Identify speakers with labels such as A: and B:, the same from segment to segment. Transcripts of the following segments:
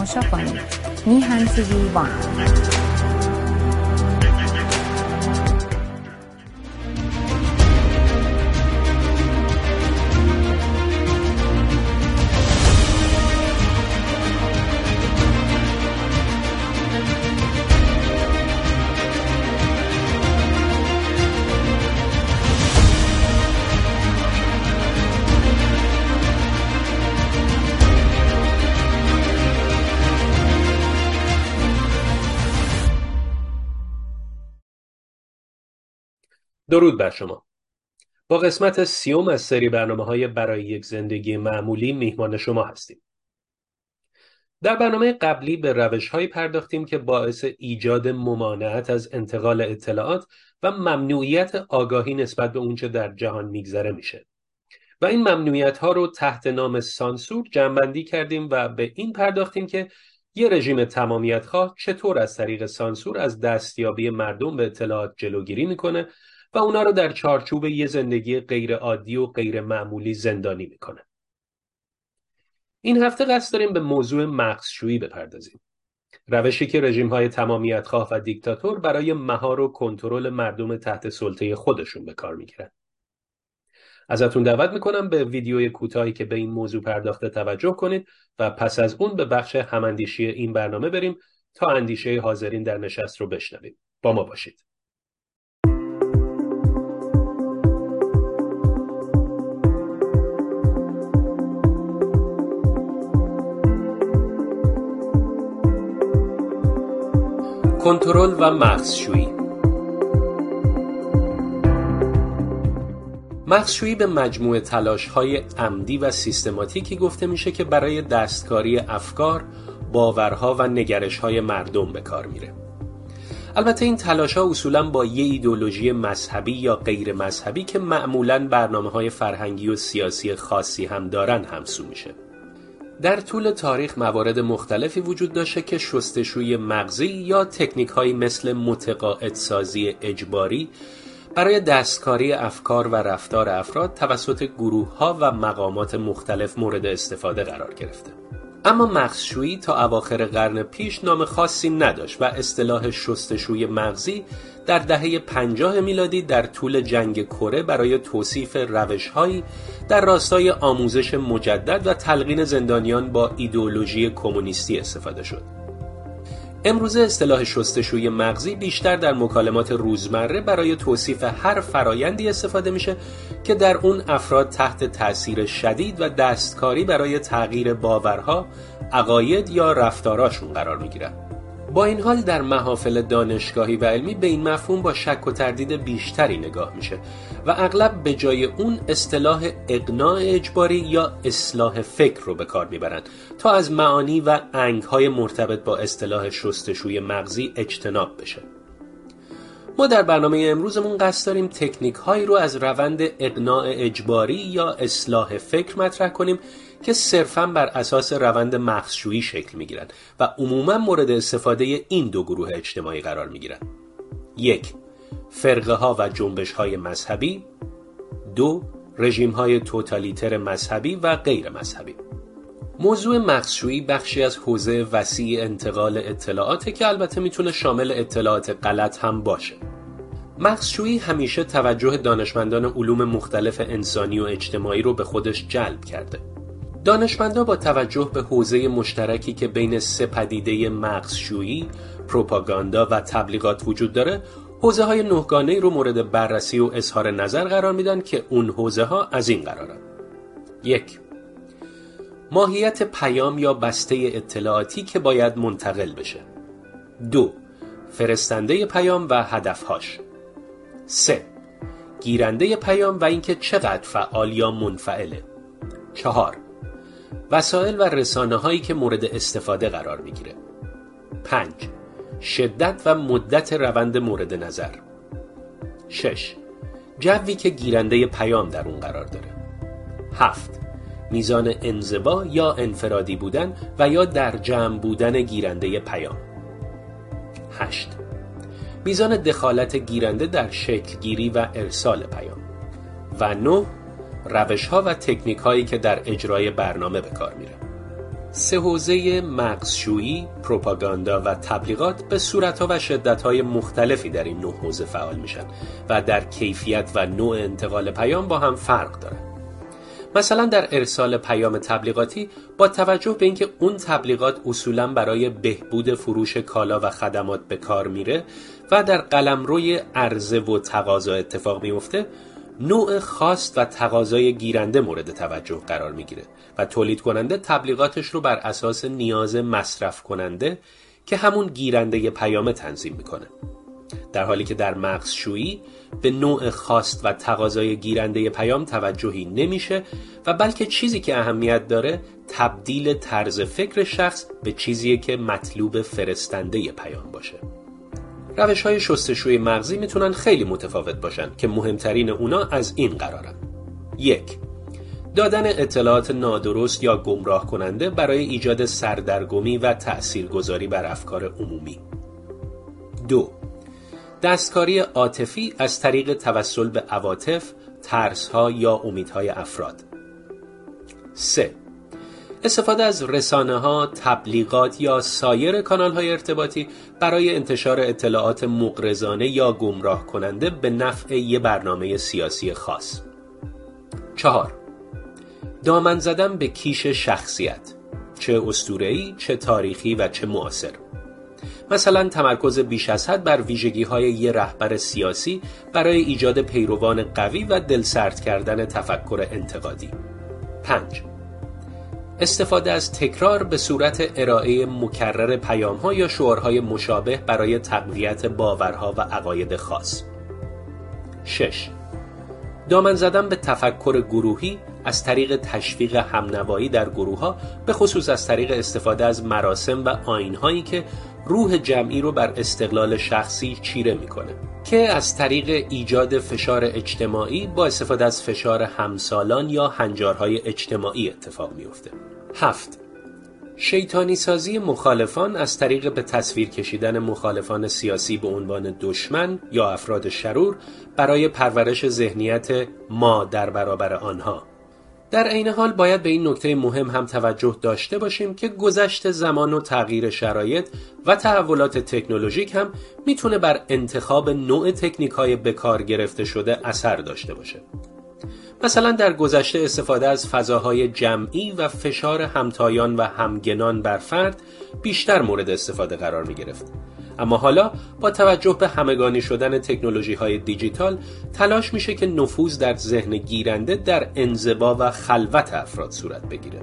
A: تماشا کنید میهن تیوی وان
B: درود بر شما. با قسمت سیوم از سری برنامه های برای یک زندگی معمولی میهمان شما هستیم. در برنامه قبلی به روش هایی پرداختیم که باعث ایجاد ممانعت از انتقال اطلاعات و ممنوعیت آگاهی نسبت به اونچه در جهان میگذره میشه. و این ممنوعیت ها رو تحت نام سانسور جمعبندی کردیم و به این پرداختیم که یه رژیم تمامیت خواه چطور از طریق سانسور از دستیابی مردم به اطلاعات جلوگیری می‌کنه و اونا رو در چارچوب یه زندگی غیر عادی و غیر معمولی زندانی می‌کنه. این هفته قصد داریم به موضوع مغزشویی بپردازیم. روشی که رژیم های تمامیت خواه و دیکتاتور برای مهار و کنترل مردم تحت سلطه خودشون به کار می‌گیرن. ازتون دعوت می‌کنم به ویدیوی کوتاهی که به این موضوع پرداخته توجه کنید و پس از اون به بخش هماندیشی این برنامه بریم تا اندیشه حاضرین در نشست رو بشنویم. با ما باشید. کنترل و مغزشویی مغزشویی به مجموعه تلاش های عمدی و سیستماتیکی گفته میشه که برای دستکاری افکار، باورها و نگرش های مردم به کار میره. البته این تلاش ها اصولا با یه ایدولوژی مذهبی یا غیر مذهبی که معمولا برنامه های فرهنگی و سیاسی خاصی هم دارن همسو میشه. در طول تاریخ موارد مختلفی وجود داشته که شستشوی مغزی یا تکنیک های مثل متقاعد سازی اجباری برای دستکاری افکار و رفتار افراد توسط گروه ها و مقامات مختلف مورد استفاده قرار گرفته. اما مغزشویی تا اواخر قرن پیش نام خاصی نداشت و اصطلاح شستشوی مغزی در دهه پنجاه میلادی در طول جنگ کره برای توصیف روشهایی در راستای آموزش مجدد و تلقین زندانیان با ایدئولوژی کمونیستی استفاده شد. امروزه اصطلاح شستشوی مغزی بیشتر در مکالمات روزمره برای توصیف هر فرایندی استفاده میشه که در اون افراد تحت تاثیر شدید و دستکاری برای تغییر باورها، عقاید یا رفتاراشون قرار می‌گیرن. با این حال در محافل دانشگاهی و علمی به این مفهوم با شک و تردید بیشتری نگاه میشه و اغلب به جای اون اصطلاح اقناع اجباری یا اصلاح فکر رو به کار می‌برند تا از معانی و انگهای مرتبط با اصطلاح شستشوی مغزی اجتناب بشه. ما در برنامه امروزمون قصد داریم تکنیک هایی رو از روند اقناع اجباری یا اصلاح فکر مطرح کنیم که صرفا بر اساس روند مغزشویی شکل می گیرند و عموما مورد استفاده این دو گروه اجتماعی قرار می گیرند. یک فرقه ها و جنبش های مذهبی. دو رژیم های توتالیتر مذهبی و غیر مذهبی. موضوع مغزشویی بخشی از حوزه وسیع انتقال اطلاعاته که البته می‌تونه شامل اطلاعات غلط هم باشه. مغزشویی همیشه توجه دانشمندان علوم مختلف انسانی و اجتماعی رو به خودش جلب کرده. دانشمندا با توجه به حوزه مشترکی که بین سه پدیده مغزشویی، پروپاگاندا و تبلیغات وجود داره، حوزه های نهگانه رو مورد بررسی و اظهار نظر قرار میدن که اون حوزه ها از این قرارن. یک ماهیت پیام یا بسته اطلاعاتی که باید منتقل بشه. دو فرستنده پیام و هدفهاش. سه گیرنده پیام و اینکه چقدر فعال یا منفعله. چهار وسایل و رسانه هایی که مورد استفاده قرار می‌گیره 5. شدت و مدت روند مورد نظر 6. جوی که گیرنده پیام در اون قرار داره 7. میزان انزبا یا انفرادی بودن و یا در جمع بودن گیرنده پیام 8. میزان دخالت گیرنده در شکل گیری و ارسال پیام و 9 روش ها و تکنیک هایی که در اجرای برنامه به کار میره سه حوزه مغزشویی، پروپاگاندا و تبلیغات به صورتها و شدتهای مختلفی در این نه حوزه فعال میشن و در کیفیت و نوع انتقال پیام با هم فرق دارن. مثلا در ارسال پیام تبلیغاتی با توجه به اینکه اون تبلیغات اصولا برای بهبود فروش کالا و خدمات به کار میره و در قلمروی عرضه و تقاضا اتفاق میفته نوع خواست و تقاضای گیرنده مورد توجه قرار می‌گیره و تولید کننده تبلیغاتش رو بر اساس نیاز مصرف کننده که همون گیرنده پیام تنظیم می‌کنه. در حالی که در مغزشویی به نوع خواست و تقاضای گیرنده پیام توجهی نمیشه و بلکه چیزی که اهمیت داره تبدیل طرز فکر شخص به چیزی که مطلوب فرستنده پیام باشه. روش های شستشوی مغزی می‌تونن خیلی متفاوت باشن که مهمترین اونا از این قرارن یک دادن اطلاعات نادرست یا گمراه کننده برای ایجاد سردرگمی و تأثیرگذاری بر افکار عمومی دو دستکاری عاطفی از طریق توسل به عواطف، ترسها یا امیدهای افراد 3. استفاده از رسانه ها، تبلیغات یا سایر کانال های ارتباطی برای انتشار اطلاعات مقرزانه یا گمراه کننده به نفع یک برنامه سیاسی خاص. 4. دامن زدن به کیش شخصیت چه اسطوره‌ای، چه تاریخی و چه معاصر. مثلا تمرکز بیش از حد بر ویژگی های یه رهبر سیاسی برای ایجاد پیروان قوی و دلسرد کردن تفکر انتقادی 5. استفاده از تکرار به صورت ارائه مکرر پیام ها یا شعارهای مشابه برای تقویت باورها و عقاید خاص 6. دامن زدن به تفکر گروهی از طریق تشویق همنوایی در گروه ها به خصوص از طریق استفاده از مراسم و آینهایی که روح جمعی رو بر استقلال شخصی چیره می‌کنه که از طریق ایجاد فشار اجتماعی با استفاده از فشار همسالان یا هنجارهای اجتماعی اتفاق میفته. هفت شیطانی سازی مخالفان از طریق به تصویر کشیدن مخالفان سیاسی به عنوان دشمن یا افراد شرور برای پرورش ذهنیت ما در برابر آنها در عین حال باید به این نکته مهم هم توجه داشته باشیم که گذشت زمان و تغییر شرایط و تحولات تکنولوژیک هم می‌تونه بر انتخاب نوع تکنیک های به کار گرفته شده اثر داشته باشه. مثلا در گذشته استفاده از فضاهای جمعی و فشار همتایان و همگنان بر فرد بیشتر مورد استفاده قرار می گرفت. اما حالا با توجه به همگانی شدن تکنولوژی های دیجیتال تلاش میشه که نفوذ در ذهن گیرنده در انزبا و خلوت افراد صورت بگیره.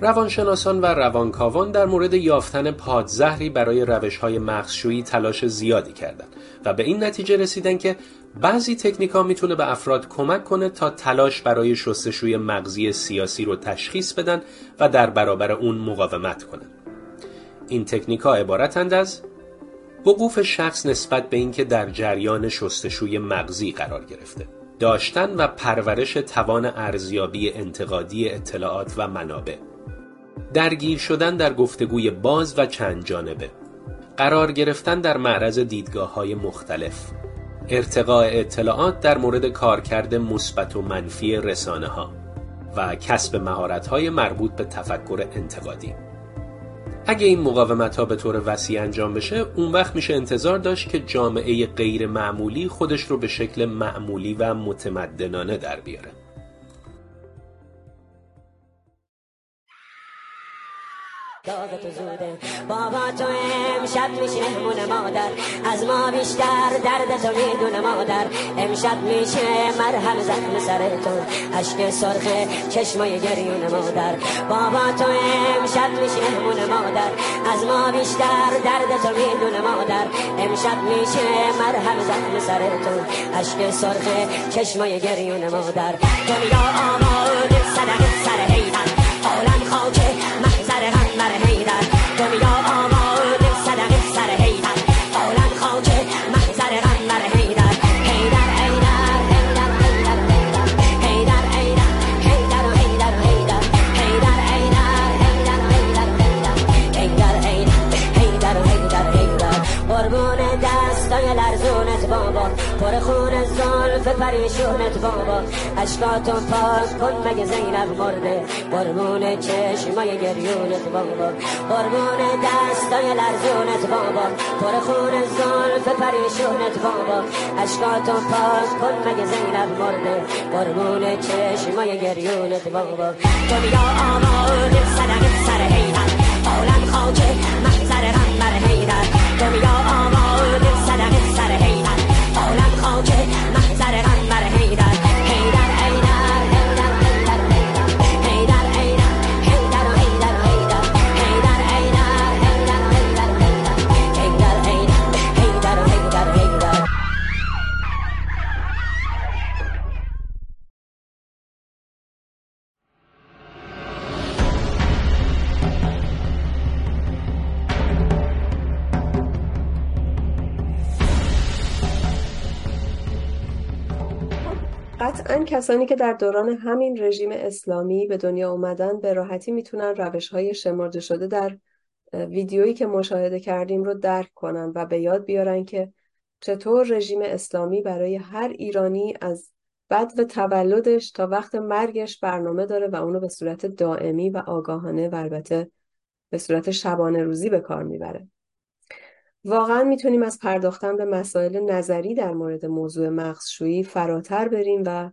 B: روانشناسان و روانکاوان در مورد یافتن پادزهری برای روش های مغزشویی تلاش زیادی کردند و به این نتیجه رسیدن که بعضی تکنیک ها می‌تونه به افراد کمک کنه تا تلاش برای شستشوی مغزی سیاسی رو تشخیص بدن و در برابر اون مقاومت کنند. این تکنیک ها عبارتند از وقوف شخص نسبت به اینکه در جریان شستشوی مغزی قرار گرفته. داشتن و پرورش توان ارزیابی انتقادی اطلاعات و منابع. درگیر شدن در گفتگوی باز و چند جانبه. قرار گرفتن در معرض دیدگاه های مختلف. ارتقاء اطلاعات در مورد کارکرد مثبت و منفی رسانه ها و کسب مهارت های مربوط به تفکر انتقادی. اگه این مقاومت ها به طور وسیع انجام بشه اون وقت میشه انتظار داشت که جامعه غیر معمولی خودش رو به شکل معمولی و متمدنانه در بیاره. داغ تو زوده. بابا تو امشب میشه مهمون مادر. از ما بیشتر درد تو می‌دونه مادر. امشب میشه مرهم زخم سر تو. عشق سرخ چشمای گریون مادر. بابا تو امشب میشه مهمون مادر. از ما بیشتر درد تو می‌دونه مادر. امشب میشه مرهم زخم سر تو. عشق سرخ چشمای گریون مادر. دنیا آماده صدقه
C: زلف پریشونت بابا. اشکاتون پاک کن مگه زینب مرده. قربون چشمای گریونت بابا. قربون دستای لرزونت بابا. پر خون زلف پریشونت بابا. اشکاتون پاک کن مگه زینب مرده. قربون چشمای گریونت بابا. دنیا آماده صدقه سر حیرت عالم خاکه محضر غمبر حیرت دنیا آماده
D: کسانی که در دوران همین رژیم اسلامی به دنیا اومدن به راحتی می‌تونن روش های شمرده شده در ویدیویی که مشاهده کردیم رو درک کنن و به یاد بیارن که چطور رژیم اسلامی برای هر ایرانی از بد و تولدش تا وقت مرگش برنامه داره و اونو به صورت دائمی و آگاهانه و البته به صورت شبانه روزی به کار می‌بره. واقعا می‌تونیم از پرداختن به مسائل نظری در مورد موضوع مغزشویی فراتر بریم و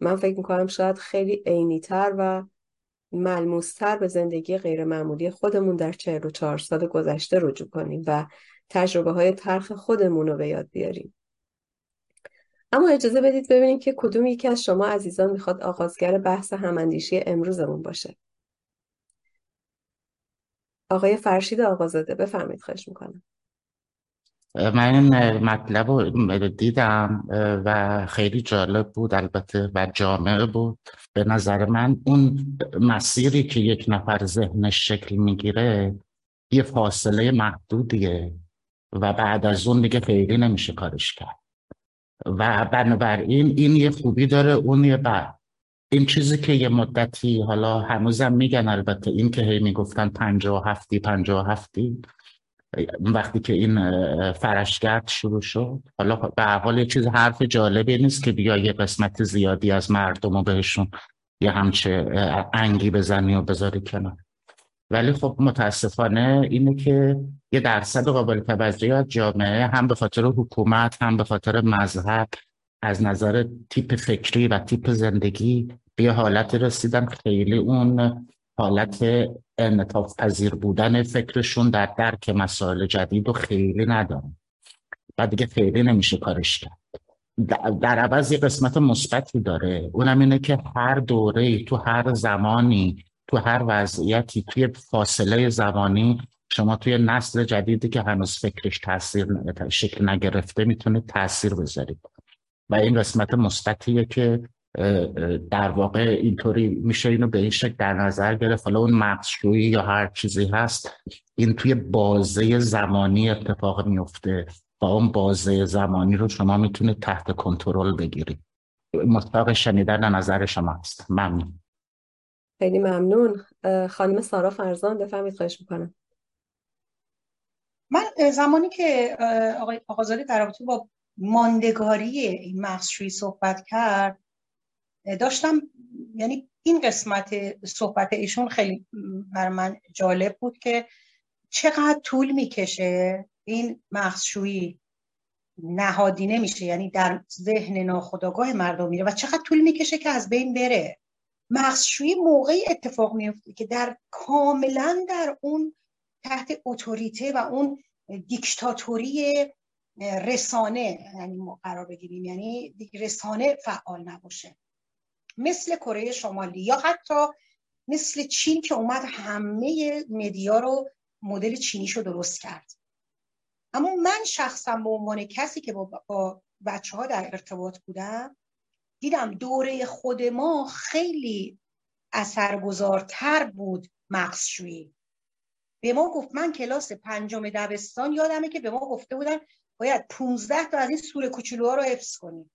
D: من فکر می‌کنم شاید خیلی عینیتر و ملموستر به زندگی غیرمعمولی خودمون در 44 سال گذشته رجوع کنیم و تجربه های تلخ خودمون رو به یاد بیاریم. اما اجازه بدید ببینیم که کدوم یکی از شما عزیزان می‌خواد آغازگر بحث هماندیشی امروزمون باشه. آقای فرشید آقازاده بفرمایید خواهش می‌کنم.
E: من مطلب رو دیدم و خیلی جالب بود البته و جامعه بود. به نظر من اون مسیری که یک نفر ذهنش شکل می‌گیره یه فاصله محدودیه و بعد از اون دیگه خیلی نمیشه کارش کرد. و بنابراین این یه خوبی داره اون یه بعد این چیزی که یه مدتی حالا هنوزم میگن البته این که هی می‌گفتن پنجاه و هفتی پنجاه و هفتی وقتی که این فرشگرد شروع شد حالا به حال یه چیز حرف جالبی نیست که بیا یه قسمت زیادی از مردم رو بهشون یه همچه انگی بزنی و بذاری کنار. ولی خب متاسفانه اینه که یه درصد قابل توجهی از جامعه هم به خاطر حکومت هم به خاطر مذهب از نظر تیپ فکری و تیپ زندگی به حالت رسیدن. خیلی اون حالت انعطاف پذیر بودن فکرشون در درک مسائل جدید و خیلی ندارن. و دیگه خیلی نمیشه کارش کرد. در عوض یه قسمت مثبتی داره. اونم اینه که هر دوره تو هر زمانی تو هر وضعیتی توی فاصله زمانی شما توی نسل جدیدی که هنوز فکرش تاثیر شکل نگرفته می‌تونه تاثیر بذارید. و این قسمت مثبتیه که در واقع اینطوری میشه اینو به این شکل در نظر گرفت. حالا اون مغزشویی یا هر چیزی هست این توی بازه زمانی اتفاق میفته و اون بازه زمانی رو شما می‌تونید تحت کنترل بگیرید. مطابق شنیدن نظر شما هست. ممنون.
D: خیلی ممنون. خانم سارا فرزان بفهمید خواهش می‌کنم.
F: من زمانی که آقای آقازاده در رابطه با ماندگاری این مغزشویی صحبت کرد داشتم یعنی این قسمت صحبت ایشون خیلی بر من جالب بود که چقدر طول می‌کشه این مغزشویی نهادینه میشه یعنی در ذهن ناخودآگاه مردم میره و چقدر طول می‌کشه که از بین بره. مغزشویی موقعی اتفاق میفته که در کاملا در اون تحت اتوریته و اون دیکتاتوری رسانه یعنی ما قرار بگیریم یعنی رسانه فعال نباشه. مثل کره شمالی یا حتی مثل چین که اومد همه مدیا رو مدل چینیشو درست کرد. اما من شخصا به عنوان کسی که با, با بچه ها در ارتباط بودم دیدم دوره خود ما خیلی اثرگذارتر بود مغزشویی. به ما گفت من کلاس پنجم دبستان یادمه که به ما گفته بودن باید 15 تا از این سوره کوچولوها رو حفظ کنیم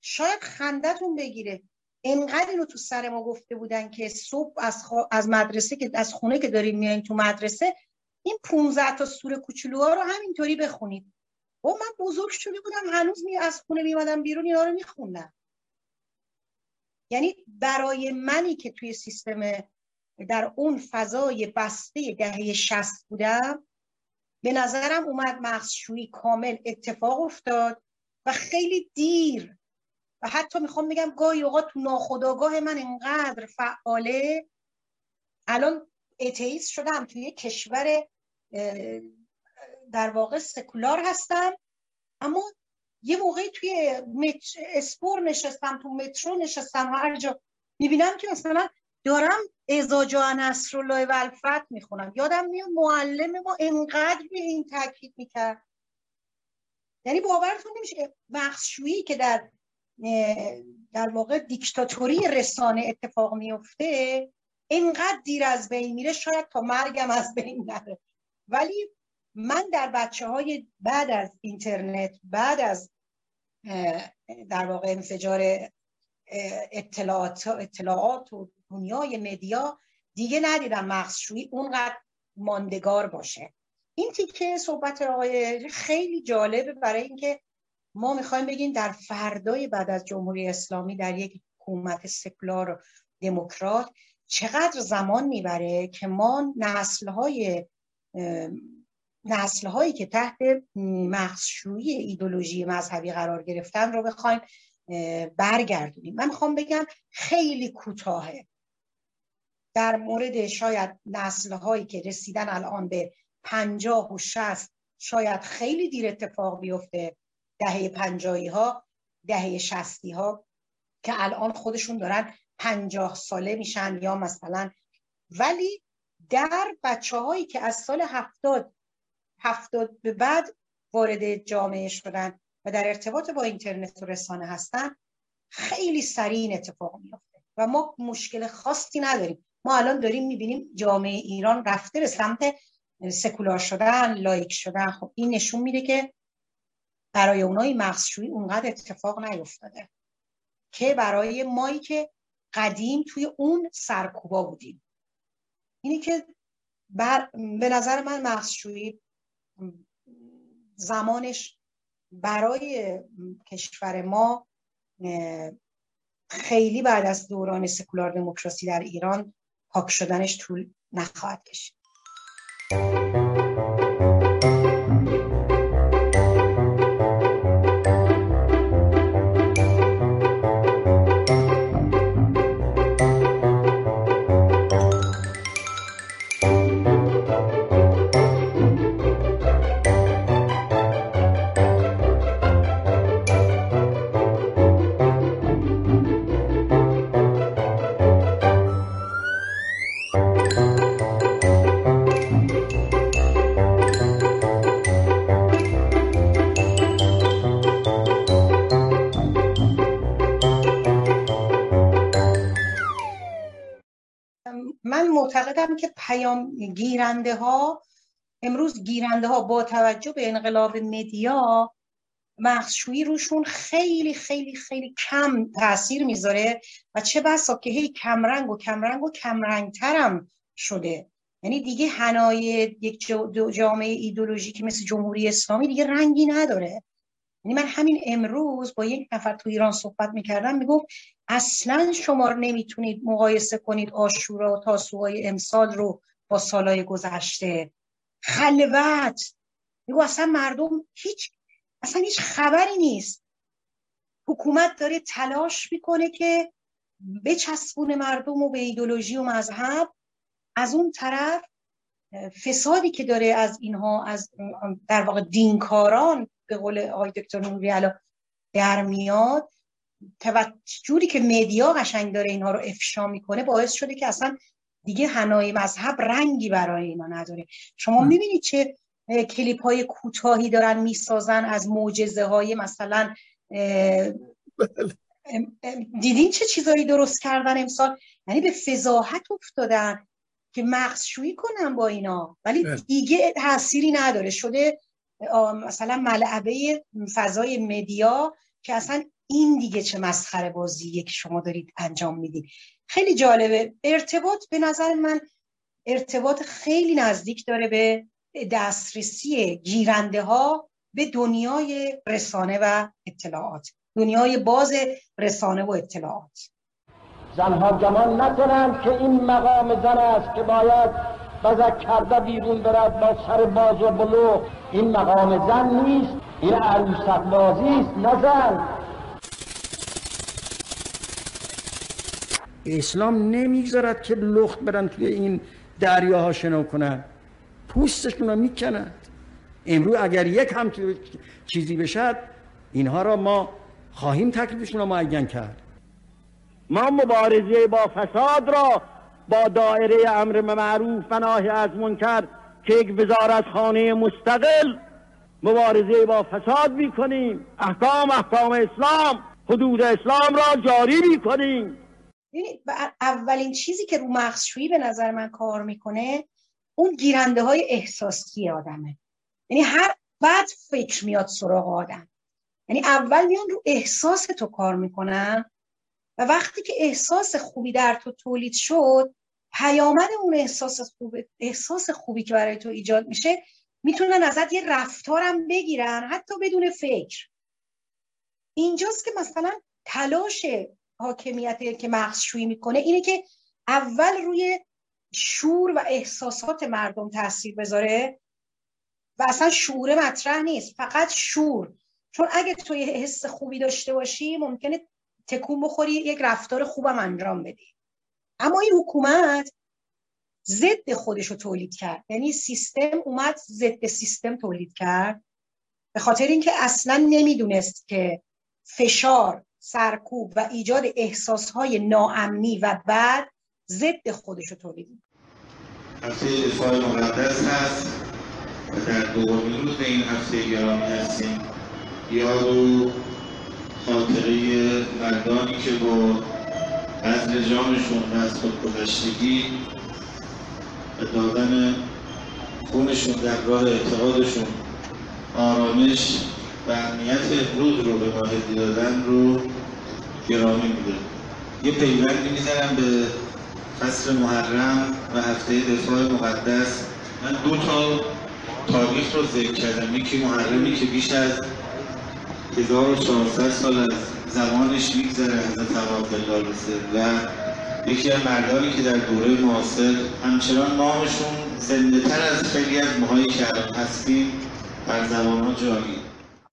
F: شاید خندتون بگیره. انقدر اینو تو سر ما گفته بودن که صبح از, از مدرسه که از خونه که داریم میایین تو مدرسه این 15 تا سوره کوچولوها رو همینطوری بخونید. و من بزرگ شده بودم هنوز می از خونه میمدم بیرون اینا رو میخوندم یعنی برای منی که توی سیستم در اون فضای بسته دهه شست بودم به نظرم اومد مغزشویی کامل اتفاق افتاد و خیلی دیر حتی می‌خوام بگم گاهی اوقات تو ناخداگاه من انقدر فعاله. الان اتئیست شدم توی کشور در واقع سکولار هستم. اما یه موقعی توی اسپور نشستم تو مترو نشستم هر جا. می‌بینم که مثلا دارم ازاجا نصرالله و الفت می‌خونم. یادم میاد معلم ما انقدر به این تاکید می‌کرد. یعنی باورتون نمیشه مخشویی که در در واقع دیکتاتوری رسانه اتفاق میفته اینقدر دیر از بین میره شاید تا مرگم از بین نره. ولی من در بچه های بعد از اینترنت بعد از در واقع انفجار اطلاعات, اطلاعات و دنیای مدیا دیگه ندیدم مغزشویی اونقدر ماندگار باشه. این تیکه صحبت آقای خیلی جالبه برای اینکه ما می‌خوایم بگیم در فردای بعد از جمهوری اسلامی در یک حکومت سکولار دموکرات چقدر زمان می‌بره که ما نسلهای نسلهایی که تحت مخشویی ایدولوژی مذهبی قرار گرفتن رو بخوایم برگردونیم. من می‌خوام بگم خیلی کوتاهه. در مورد شاید نسلهایی که رسیدن الان به پنجاه و شست شاید خیلی دیر اتفاق بیفته. دهه پنجاهی ها دهه شستی ها که الان خودشون دارن پنجاه ساله میشن یا مثلا. ولی در بچه هایی که از سال هفتاد هفتاد به بعد وارد جامعه شدن و در ارتباط با اینترنت و رسانه هستن خیلی سریع این اتفاق میافته و ما مشکل خاصی نداریم. ما الان داریم می‌بینیم جامعه ایران رفته به سمت سکولار شدن لایک شدن. خب این نشون میده که برای اونای مغزشویی اونقدر اتفاق نیفتاده. که برای مایی که قدیم توی اون سرکوبا بودیم. اینی که بر... به نظر من مغزشویی زمانش برای کشور ما خیلی بعد از دوران سکولار دموکراسی در ایران پاک شدنش طول نخواهد کشید. پیام گیرنده ها امروز گیرنده ها با توجه به انقلاب مدیا مغزشویی روشون خیلی خیلی خیلی کم تاثیر می‌ذاره و چه بسا که هی کمرنگ و کمرنگ و کمرنگترم شده. یعنی دیگه هنای یک جامعه ایدولوژیکی مثل جمهوری اسلامی دیگه رنگی نداره. یعنی من همین امروز با یک نفر تو ایران صحبت می‌کردم می‌گفت اصلا شما نمی‌تونید مقایسه کنید آشورا و تاسوهای امسال رو با سالهای گذشته. خلوت میگو اصلا مردم هیچ اصلا هیچ خبری نیست. حکومت داره تلاش می‌کنه که بچسبون مردم و به ایدولوژی و مذهب. از اون طرف فسادی که داره از اینها از در واقع دینکاران به قول آقای دکتر نوری در میاد. جوری که مدیا قشنگ داره اینها رو افشا می‌کنه باعث شده که اصلا دیگه هنای مذهب رنگی برای اینا نداره. شما می‌بینید چه کلیپ های کوتاهی دارن می‌سازن از معجزه های مثلا دیدین چه چیزایی درست کردن امسال؟ یعنی به فضاحت افتادن که مغزشویی کنن با اینا. ولی بله. دیگه تاثیری نداره. شده مثلا ملعبه فضای مدیا که اصلا این دیگه چه مسخره بازیه که شما دارید انجام می‌دید. خیلی جالبه. ارتباط به نظر من ارتباط خیلی نزدیک داره به دسترسی گیرنده ها به دنیای رسانه و اطلاعات. دنیای باز رسانه و اطلاعات.
G: زنها گمان نکنند که این مقام زن است که باید بزک کرده بیرون برد با سر باز و بلو این مقام زن نیست این عروسک بازی است نه زن. اسلام نمی‌گذارد که لخت برن توی این دریاها شنو کنن. پوستشون رو می‌کنند. امروز اگر یک هم چیزی بشد اینها را ما خواهیم تکلیفشون رو معین کرد. ما مبارزه با فساد را با دایره امر معروف و ناهی از منکر که یک وزارت خانه مستقل مبارزه با فساد می‌کنیم. احکام احکام اسلام حدود اسلام را جاری می‌کنیم.
F: اولین چیزی که رو مغزشویی به نظر من کار می‌کنه اون گیرنده های احساسی آدمه. یعنی هر بعد فکر میاد سراغ آدم. یعنی اول میان رو احساس تو کار می‌کنن و وقتی که احساس خوبی در تو تولید شد پیامد اون احساس خوب احساس خوبی که برای تو ایجاد میشه می‌تونن ازت یه رفتارم بگیرن حتی بدون فکر. اینجاست که مثلا تلاش حاکمیت که مغزشویی می‌کنه اینه که اول روی شور و احساسات مردم تاثیر بذاره و اصلا شعور مطرح نیست فقط شور چون اگه تو یه حس خوبی داشته باشی ممکنه تکون بخوری یک رفتار خوبم انجام بدی. اما این حکومت ضد خودش رو تولید کرد. یعنی سیستم اومد ضد سیستم تولید کرد. به خاطر اینکه اصلا نمی‌دونست که فشار سرکوب و ایجاد احساسهای ناامنی و بعد ضد خودش رو تولید
H: هفته دفاع مقدس هست و در دومین روز این هفته گرامی هستیم. یاد و خاطره مردانی که با قدر جانشون و از خودگذشتگی و دادن خونشون در راه اعتقادشون آرامش و امنیت رود رو به ماهدی دادن رو گرامی میده یه پیوندی می‌زنم به فصل محرم و هفته دفاع مقدس. من دو تا تاریخ رو ذکر کردم. یکی محرمی که بیش از 1400 سال از زمانش میگذره حضرت عبدالله و یکی از مردانی که در دوره معاصر همچنان نامشون زنده تر از خیلی از ماهایی که الان هستیم بر زبان ها جاری.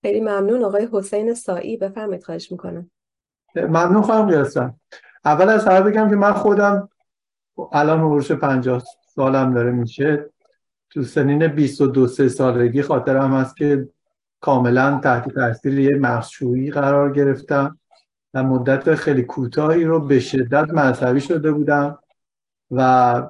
D: خیلی ممنون آقای حسین سایی بفرمایید خواهش می‌کنم.
I: ممنون خواهم قیاسم اول از همه بگم که من خودم الان حروش پنجاه سالم داره میشه. تو سنین 22 سه سالگی خاطرم هست که کاملا تحت تاثیر یه مخشویی قرار گرفتم و مدت خیلی کوتاهی رو به شدت مذهبی شده بودم و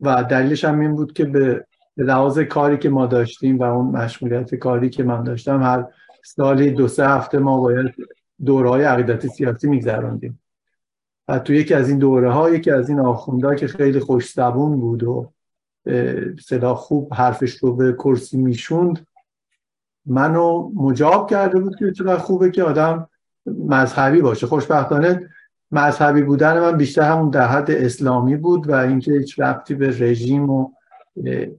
I: و دلیلش هم این بود که به لحاظ کاری که ما داشتیم و اون مشغولیت کاری که من داشتم هر سالی دو سه هفته ما باید دورهای عقیدتی سیاسی میگذراندیم و تو یکی از این دوره ها یکی از این آخونده که خیلی خوش زبون بود و صدا خوب حرفش رو به کرسی می‌شوند منو مجاب کرده بود که چقدر خوبه که آدم مذهبی باشه. خوشبختانه مذهبی بودن من بیشتر همون در حد اسلامی بود و اینکه هیچ ربطی به رژیم و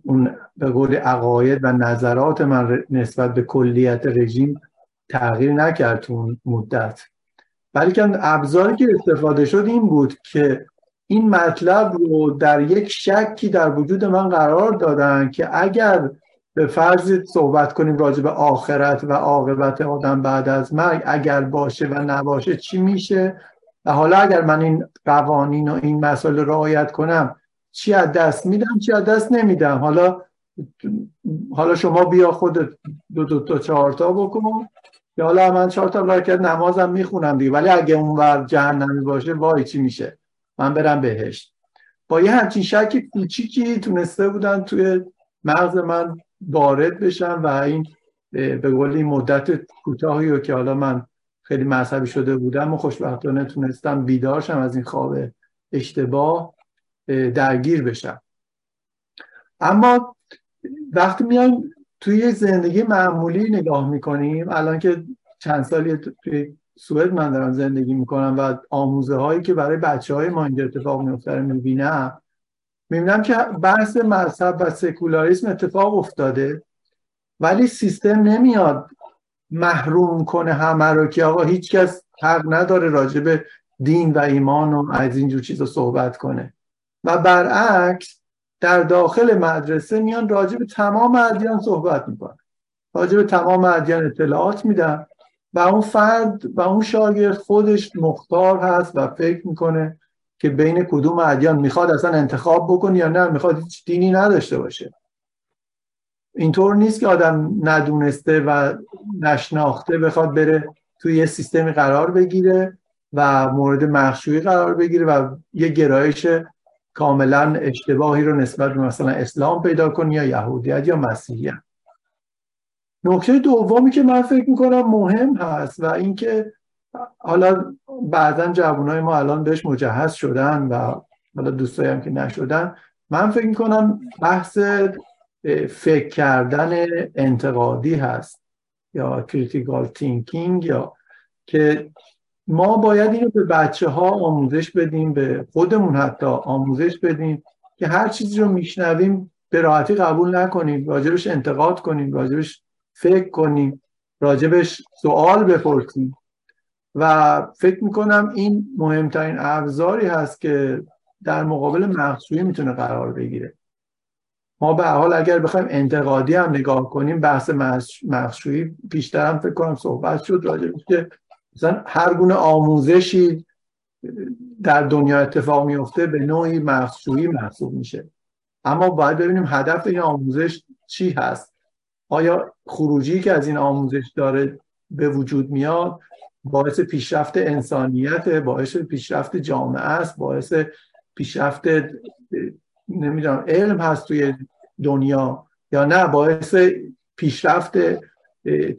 I: اون به قول عقاید و نظرات من نسبت به کلیت رژیم تغییر نکرد اون مدت. بلکه ابزاری که استفاده شد این بود که این مطلب رو در یک شکی در وجود من قرار دادن که اگر به فرض صحبت کنیم راجع به آخرت و عاقبت آدم بعد از مرگ اگر باشه و نباشه چی میشه؟ و حالا اگر من این قوانین و این مسائل رعایت کنم چی از دست میدم چی از دست نمیدم؟ حالا حالا شما بیا خودت دو دو تا چهار تا بکن. یا حالا من چهار تا برکت نمازم می‌خونم دیگه ولی اگه اون ور جهنمی باشه وای چی میشه؟ من برم بهشت. با یه همچین شک کوچیکی تونسته بودن توی مغز من وارد بشن و این به قول این مدت کوتاهی رو که حالا من خیلی مذهبی شده بودم و خوشبختانه تونستم بیدارشم از این خواب اشتباه درگیر بشم. اما وقتی میایم توی زندگی معمولی نگاه می‌کنیم. الان که چند سالی توی سوئد من دارم زندگی می‌کنم و آموزه هایی که برای بچه های ما اینجا اتفاق میفته رو می‌بینم. می‌بینم که بحث مذهب و سکولاریسم اتفاق افتاده ولی سیستم نمیاد محروم کنه همه رو که آقا هیچ کس حق نداره راجع به دین و ایمان و از اینجور چیزا صحبت کنه. و برعکس در داخل مدرسه میان راجع به تمام ادیان صحبت می‌کنن. راجع به تمام ادیان اطلاعات میدن و اون فرد و اون شاگرد خودش مختار هست و فکر می‌کنه که بین کدوم ادیان می‌خواد اصلا انتخاب بکنه یا نه می‌خواد هیچ دینی نداشته باشه. اینطور نیست که آدم ندونسته و نشناخته بخواد بره توی یه سیستمی قرار بگیره و مورد مخشویی قرار بگیره و یه گرایش کاملا اشتباهی رو نسبت به مثلا اسلام پیدا کنه یا یهودیت یا مسیحیت. نکته دومی که من فکر می‌کنم مهم هست و اینکه حالا بعضا جوانای ما الان بهش مجهز شدن و حالا دوستایی هم که نشدن من فکر می‌کنم بحث فکر کردن انتقادی هست یا critical thinking یا که ما باید اینو به بچه ها آموزش بدیم به خودمون حتی آموزش بدیم که هر چیزی رو میشنویم به راحتی قبول نکنیم راجبش انتقاد کنیم راجبش فکر کنیم راجبش سوال بپرسیم. و فکر می‌کنم این مهمترین ابزاری هست که در مقابل مخصوصی می‌تونه قرار بگیره. ما به حال اگر بخوایم انتقادی هم نگاه کنیم بحث مخشویی بیشتر هم فکر کنم صحبت شد راجع که مثلا هر گونه آموزشی در دنیا اتفاق میفته به نوعی مخشویی محسوب میشه. اما باید ببینیم هدف این آموزش چی هست. آیا خروجی که از این آموزش داره به وجود میاد باعث پیشرفت انسانیت باعث پیشرفت جامعه است باعث پیشرفت نمی‌دونم علم هست توی دنیا یا نه باعث پیشرفت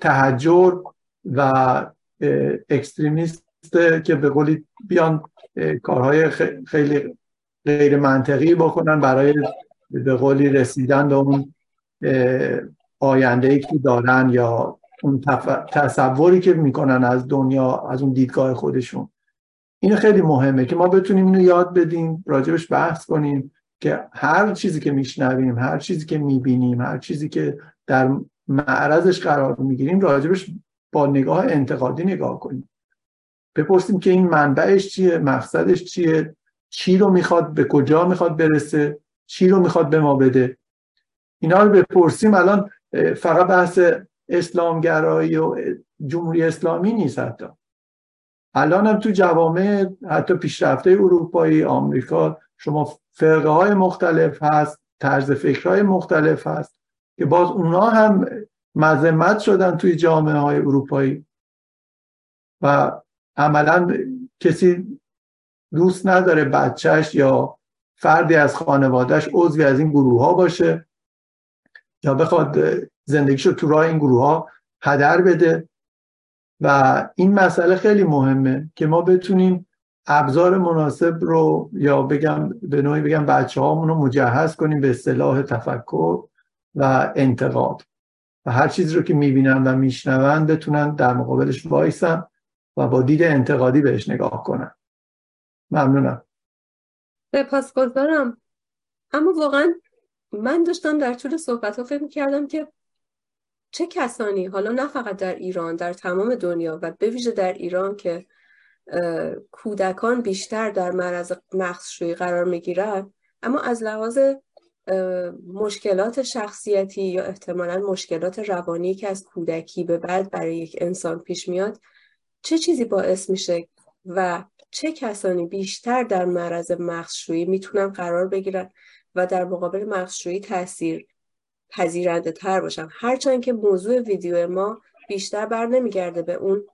I: تهجر و اکستریمیست که به قولی بیان کارهای خیلی غیر منطقی بکنن برای به قولی رسیدن به اون آینده ای که دارن یا اون تصوری که می‌کنن از دنیا از اون دیدگاه خودشون. این خیلی مهمه که ما بتونیم اینو یاد بدیم راجبش بحث کنیم که هر چیزی که میشنویم هر چیزی که می‌بینیم هر چیزی که در معرضش قرار می‌گیریم راجبش با نگاه انتقادی نگاه کنیم. بپرسیم که این منبعش چیه مقصدش چیه چی رو می‌خواد به کجا می‌خواد برسه چی رو می‌خواد به ما بده. اینا رو بپرسیم. الان فقط بحث اسلامگرایی و جمهوری اسلامی نیست حتی. الان هم تو جوامع حتی پیشرفته اروپایی آمریکا شما فرقه های مختلف هست طرز فکرهای مختلف هست که باز اونا هم مذمت شدن توی جامعه های اروپایی. و عملا کسی دوست نداره بچهش یا فردی از خانوادهش عضوی از این گروه ها باشه یا بخواد زندگیشو تو راه این گروه ها هدر بده. و این مسئله خیلی مهمه که ما بتونیم ابزار مناسب رو یا بگم به نوعی بگم بچه رو مجهز کنیم به اصطلاح تفکر و انتقاد. و هر چیزی رو که می‌بینن و میشنون بتونن در مقابلش وایسن و با دید انتقادی بهش نگاه کنن. ممنونم.
D: سپاسگزارم. اما واقعا من داشتم در طول صحبت ها فکر کردم که چه کسانی حالا نه فقط در ایران در تمام دنیا و به ویژه در ایران که کودکان بیشتر در معرض مغزشویی قرار می‌گیرن اما از لحاظ مشکلات شخصیتی یا احتمالا مشکلات روانی که از کودکی به بعد برای یک انسان پیش میاد چه چیزی باعث میشه و چه کسانی بیشتر در معرض مغزشویی می‌تونن قرار بگیرن و در مقابل مغزشویی تاثیر پذیرنده تر باشن؟ هرچند که موضوع ویدیو ما بیشتر بر نمیگرده به اون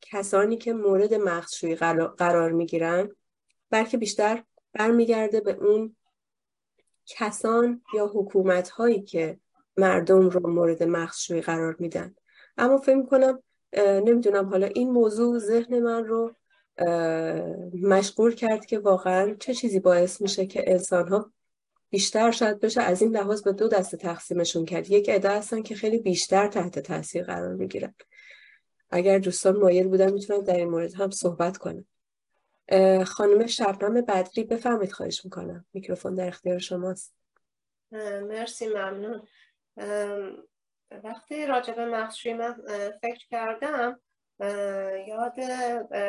D: کسانی که مورد مغزشویی قرار می‌گیرن بلکه بیشتر برمیگرده به اون کسان یا حکومت هایی که مردم رو مورد مغزشویی قرار میدن. اما فکر کنم نمی‌دونم حالا این موضوع ذهن من رو مشغول کرد که واقعا چه چیزی باعث میشه که انسان ها بیشتر شاید بشه از این لحاظ به دو دسته تقسیمشون کرد. یک عده هستن که خیلی بیشتر تحت تاثیر قرار می‌گیرن. اگر دوستان مایل بودن می‌تونن در این مورد هم صحبت کنم خانم شبنم بدری بفرمایید خواهش می‌کنم. میکروفون در اختیار شماست.
J: مرسی ممنون. وقتی راجع به مغزشویی من فکر کردم یاد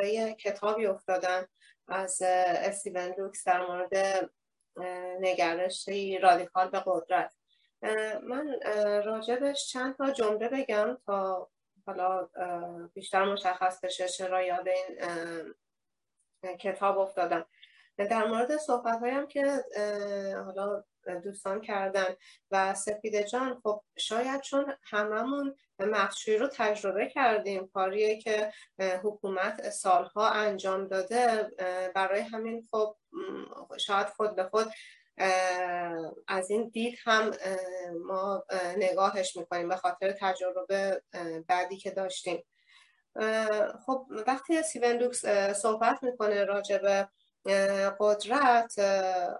J: یه کتابی افتادم از استیون لوکس در مورد نگرشی رادیکال به قدرت. من راجبش چند تا جمله بگم تا حالا بیشتر مشخص بشه چرا یاد این کتاب افتادم. در مورد صحبت هایم که حالا دوستان کردن و سپیده جان خب شاید چون هممون مخشوی رو تجربه کردیم کاریه که حکومت سالها انجام داده برای همین خب شاید خود به خود از این دید هم ما نگاهش می‌کنیم به خاطر تجربه بعدی که داشتیم. خب وقتی سیوندوکس صحبت می‌کنه راجع به قدرت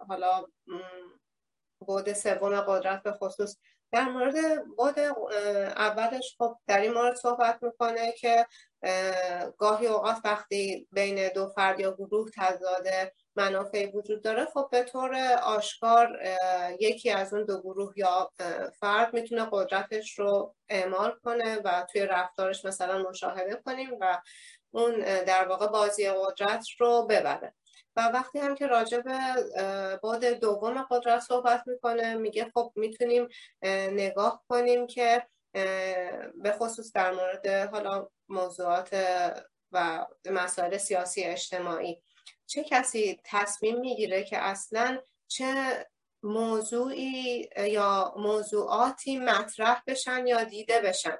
J: حالا بود سوم قدرت به خصوص در مورد بود اولش خب در این مورد صحبت می‌کنه که گاهی اوقات وقتی بین دو فرد یا گروه تضاد منافعی وجود داره خب به طور آشکار یکی از اون دو گروه یا فرد می‌تونه قدرتش رو اعمال کنه و توی رفتارش مثلا مشاهده کنیم و اون در واقع بازی قدرت رو ببره. و وقتی هم که راجع به بعد دوم قدرت صحبت می‌کنه میگه خب می‌تونیم نگاه کنیم که به خصوص در مورد حالا موضوعات و مسائل سیاسی اجتماعی چه کسی تصمیم می‌گیره که اصلا چه موضوعی یا موضوعاتی مطرح بشن یا دیده بشن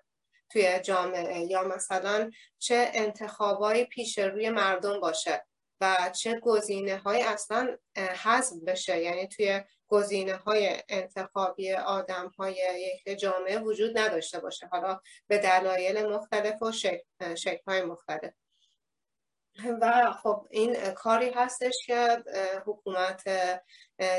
J: توی جامعه یا مثلا چه انتخابایی پیش روی مردم باشه و چه گزینه های اصلا حذف بشه. یعنی توی گزینه های انتخابی آدم های یک جامعه وجود نداشته باشه. حالا به دلایل مختلف و شکل, های مختلف. و خب این کاری هستش که حکومت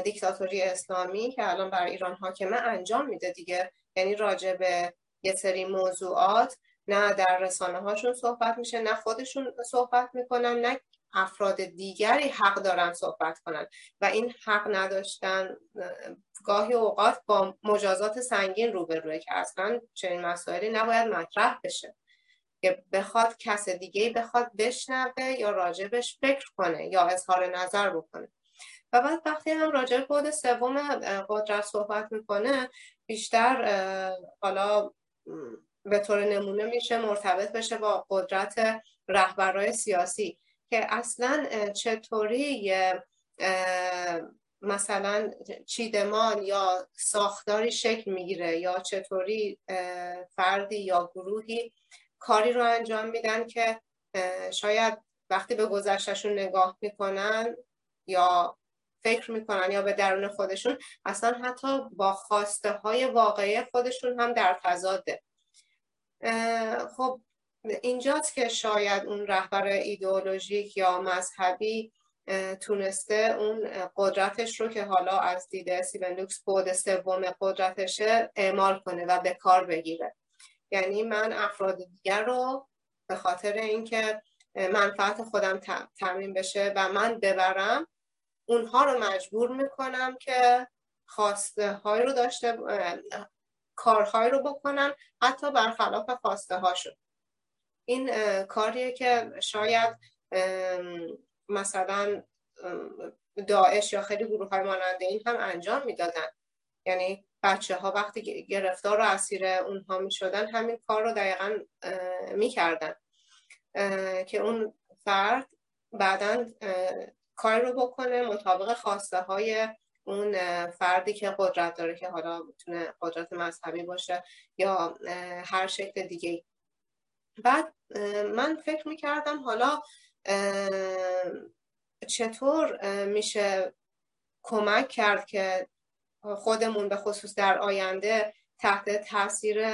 J: دیکتاتوری اسلامی که الان بر ایران حاکمه انجام میده دیگه. یعنی راجع به یه سری موضوعات نه در رسانه هاشون صحبت میشه نه خودشون صحبت می‌کنن نه افراد دیگری حق دارن صحبت کنن. و این حق نداشتن گاهی اوقات با مجازات سنگین روبروه که اصلا چنین مسائلی نباید مطرح بشه. که بخواد کس دیگه بخواد بشنوه یا راجبش فکر کنه یا اظهار نظر بکنه. و بعد وقتی هم راجع بود سوم قدرت صحبت می‌کنه بیشتر حالا به طور نمونه میشه مرتبط بشه با قدرت رهبرای سیاسی که اصلا چطوری مثلا چیدمان یا ساختاری شکل می‌گیره یا چطوری فردی یا گروهی کاری رو انجام میدن که شاید وقتی به گذشتشون نگاه می‌کنن یا فکر می‌کنن یا به درون خودشون اصلا حتی با خواسته های واقعی خودشون هم در تضاده. خب اینجاست که شاید اون رهبر ایدئولوژیک یا مذهبی تونسته اون قدرتش رو که حالا از دید سیبندوکس بود سوم قدرتشه اعمال کنه و به کار بگیره. یعنی من افراد دیگر رو به خاطر اینکه منفعت خودم تعمین بشه و من ببرم اونها رو مجبور می‌کنم که خواسته های رو داشته کارهای رو بکنن حتی برخلاف خواسته هاشون این کاریه که شاید مثلا داعش یا خیلی گروه های ماننده این هم انجام می‌دادن. یعنی بچه ها وقتی گرفتار و اسیر اونها می شدن همین کار رو دقیقا می کردن که اون فرد بعدا کار رو بکنه مطابق خواسته های اون فردی که قدرت داره که حالا می‌تونه قدرت مذهبی باشه یا هر شکل دیگه بعد من فکر می‌کردم حالا چطور میشه کمک کرد که خودمون به خصوص در آینده تحت تاثیر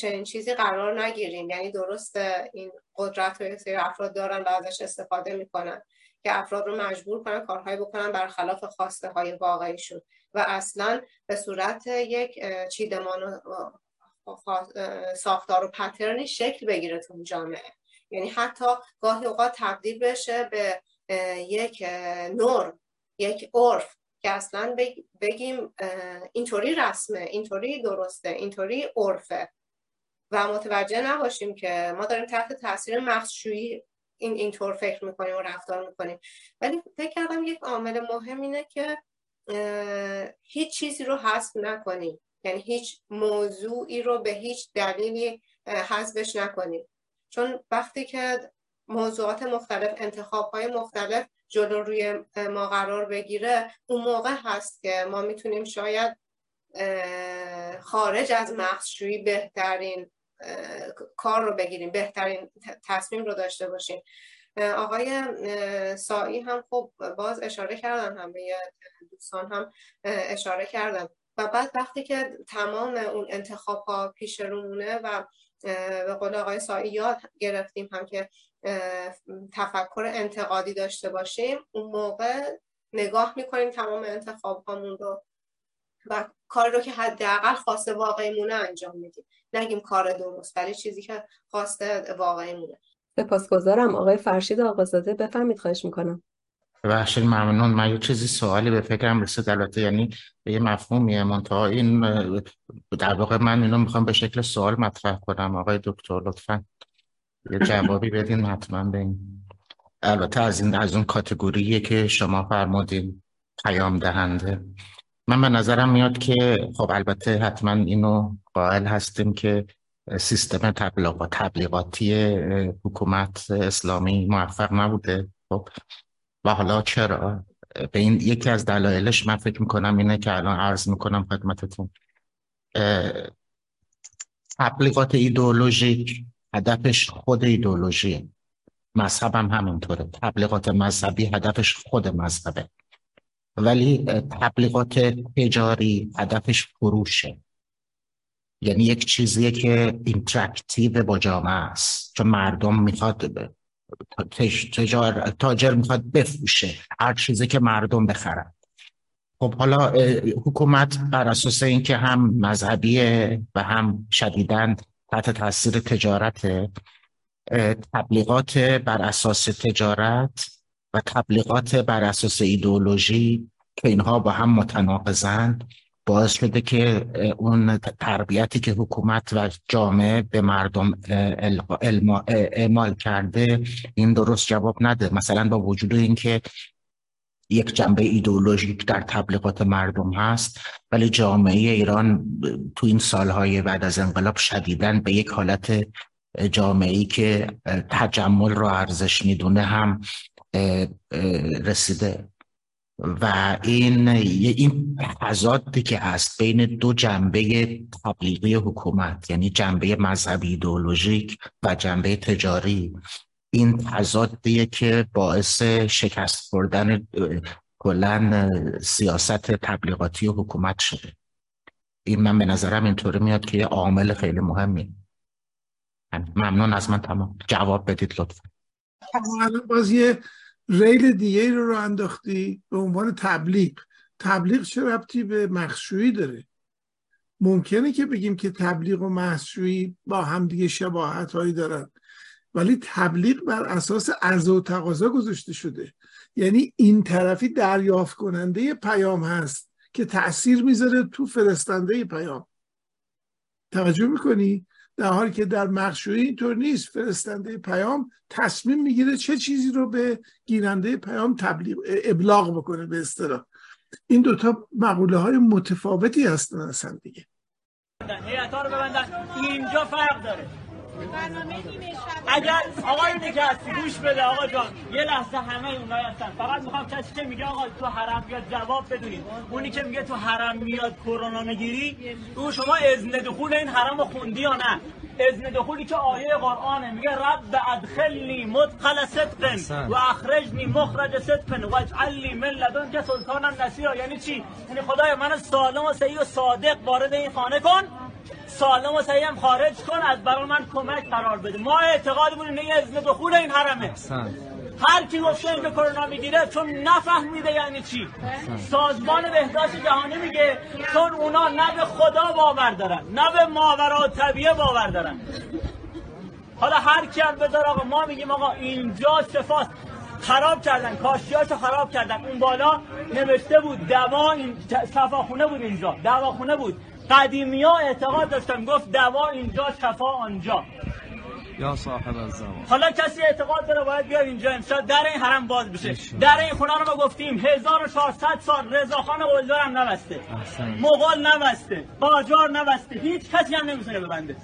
J: چنین چیزی قرار نگیریم. یعنی درست این قدرت رو سری افراد دارن و ازش استفاده می‌کنن که افراد رو مجبور کنن کارهایی بکنن برخلاف خواسته های واقعیشون. و اصلا به صورت یک چیدمان ساختار و پترنی شکل بگیره تو جامعه. یعنی حتی گاهی اوقات تبدیل بشه به یک نور یک عرف. که اصلا بگیم اینطوری رسمه اینطوری درسته اینطوری عرفه. و متوجه نباشیم که ما داریم تحت تاثیر مخشویی این اینطور فکر می‌کنیم و رفتار می‌کنیم. ولی فکر کردم یک عامل مهم اینه که هیچ چیزی رو حذف نکنیم. یعنی هیچ موضوعی رو به هیچ دلیلی حذفش نکنیم. چون وقتی که موضوعات مختلف انتخاب های مختلف جلو روی ما قرار بگیره. اون موقع هست که ما می‌تونیم شاید خارج از مخشویی بهترین کار رو بگیریم بهترین تصمیم رو داشته باشیم. آقای سایی هم خب باز اشاره کردن هم به دوستان هم اشاره کردن. و بعد وقتی که تمام اون انتخاب ها پیش رومونه و به قول آقای سایی یاد گرفتیم هم که تفکر انتقادی داشته باشیم اون موقع نگاه می‌کنیم تمام انتخاب هامون رو و کاری رو که حداقل خواسته واقعیمونه انجام میدیم. نگیم کار درست ولی چیزی که خواسته واقعیمونه.
D: سپاسگزارم. آقای فرشید آقازاده بفهمید خواهش می‌کنم.
E: بخشید ممنون. من یه چیزی سوالی به فکرم رسید. البته یعنی به یه مفهومیه منتها این در واقع من اینو می‌خوام به شکل سوال مطرح کنم. آقای دکتر لطفا. یه جوابی بدین حتما به این. البته از این از اون کاتگوریه که شما فرمودین پیام دهنده. من به نظرم میاد که خب البته حتما اینو قائل هستیم که سیستم تبلیغات تبلیغاتی حکومت اسلامی موفق نبوده. خب و حالا چرا؟ به این یکی از دلایلش من فکر می‌کنم اینه که الان عرض می‌کنم خدمتتون. تبلیغات ایدئولوژیک هدفش خود ایدئولوژی. مذهب هم همینطوره تبلیغات مذهبی هدفش خود مذهبه. ولی تبلیغات تجاری هدفش فروشه. یعنی یک چیزیه که interactive با جامعه است. چون مردم می‌خواد تجار تاجر می‌خواد بفروشه. هر چیزی که مردم بخرن. خب حالا حکومت بر اساس اینکه هم مذهبیه و هم شدیداً تحت تاثیر تجارت تبلیغات بر اساس تجارت و تبلیغات بر اساس ایدئولوژی که اینها با هم متناقضند باعث شده که اون تربیتی که حکومت و جامعه به مردم اعمال کرده این درست جواب نده. مثلا با وجود اینکه یک جنبه ایدئولوژیک در تبلیغات مردم هست ولی جامعه ایران تو این سالهای بعد از انقلاب شدیدن به یک حالت جامعه که تجمل رو ارزش می‌دونه هم رسیده. و این این تضادی که هست بین دو جنبه تبلیغی حکومت یعنی جنبه مذهبی ایدئولوژیک و جنبه تجاری این تضادیه که باعث شکست خوردن کلا سیاست تبلیغاتی حکومت شده. این من به نظرم اینطوری میاد که یه عامل خیلی مهمی ممنون از من تمام. جواب بدید لطفا.
K: باز یه ریل دیگه رو رو انداختی به عنوان تبلیغ. تبلیغ چه ربطی به مخشویی داره؟ ممکنه که بگیم که تبلیغ و مخشویی با همدیگه شباهت هایی دارن. ولی تبلیغ بر اساس عرضه و تقاضا گذاشته شده. یعنی این طرفی دریافت کننده پیام هست که تاثیر می‌ذاره تو فرستنده پیام. توجه می‌کنی؟ در حالی که در مخشویی اینطور نیست. فرستنده پیام تصمیم می‌گیره چه چیزی رو به گیرنده پیام تبلیغ ابلاغ بکنه به اصطلاح. این دوتا مقوله های متفاوتی هستن اصلا دیگه.
L: رو ببندن. اینجا فرق داره. اگر آقای نکستی گوش بده آقا جان یه لحظه همه اونایی هستن. فقط می‌خوام کسی که میگه آقا تو حرم بیاد جواب بدونید. اونی که میگه تو حرم میاد کرونا نگیری تو شما اذن دخول این حرم خوندی یا نه؟ اذن دخولی که آیه قرآنه میگه رب ادخلنی مدخل صدق و اخرجنی مخرج صدق و اجعل من لدن که سلطانا نصیرا یعنی چی؟ یعنی خدای من سالم و صحیح و صادق وارد این خانه کن. سالم و هم خارج کن از برای من کمک قرار بده. ما اعتقاد بودیم این اذن دخول این حرمه. هر کی گفته که کرونا می‌گیره چون نفهمیده یعنی چی. سازمان بهداشت جهانی میگه چون اونا نه به خدا باور دارن نه به ماورا طبیعه باور دارن. حالا هر کی هم بذار آقا ما میگیم آقا اینجا شفاست خراب کردن کاشیاشو خراب کردن. اون بالا نوشته بود دوا این شفاخونه بود اینجا دواخونه بود. قدیمی ها اعتقاد داشتن گفت دوا اینجا شفا آنجا.
M: یا صاحب الزمان
L: حالا کسی اعتقاد داره باید بیاد اینجا امشب؟ در این حرم باز بشه. در این خونه رو ما گفتیم 1400 سال رضاخان قلدر هم نبسته. مغول نبسته. قاجار نبسته. هیچ کسی هم نمی‌تونه ببنده.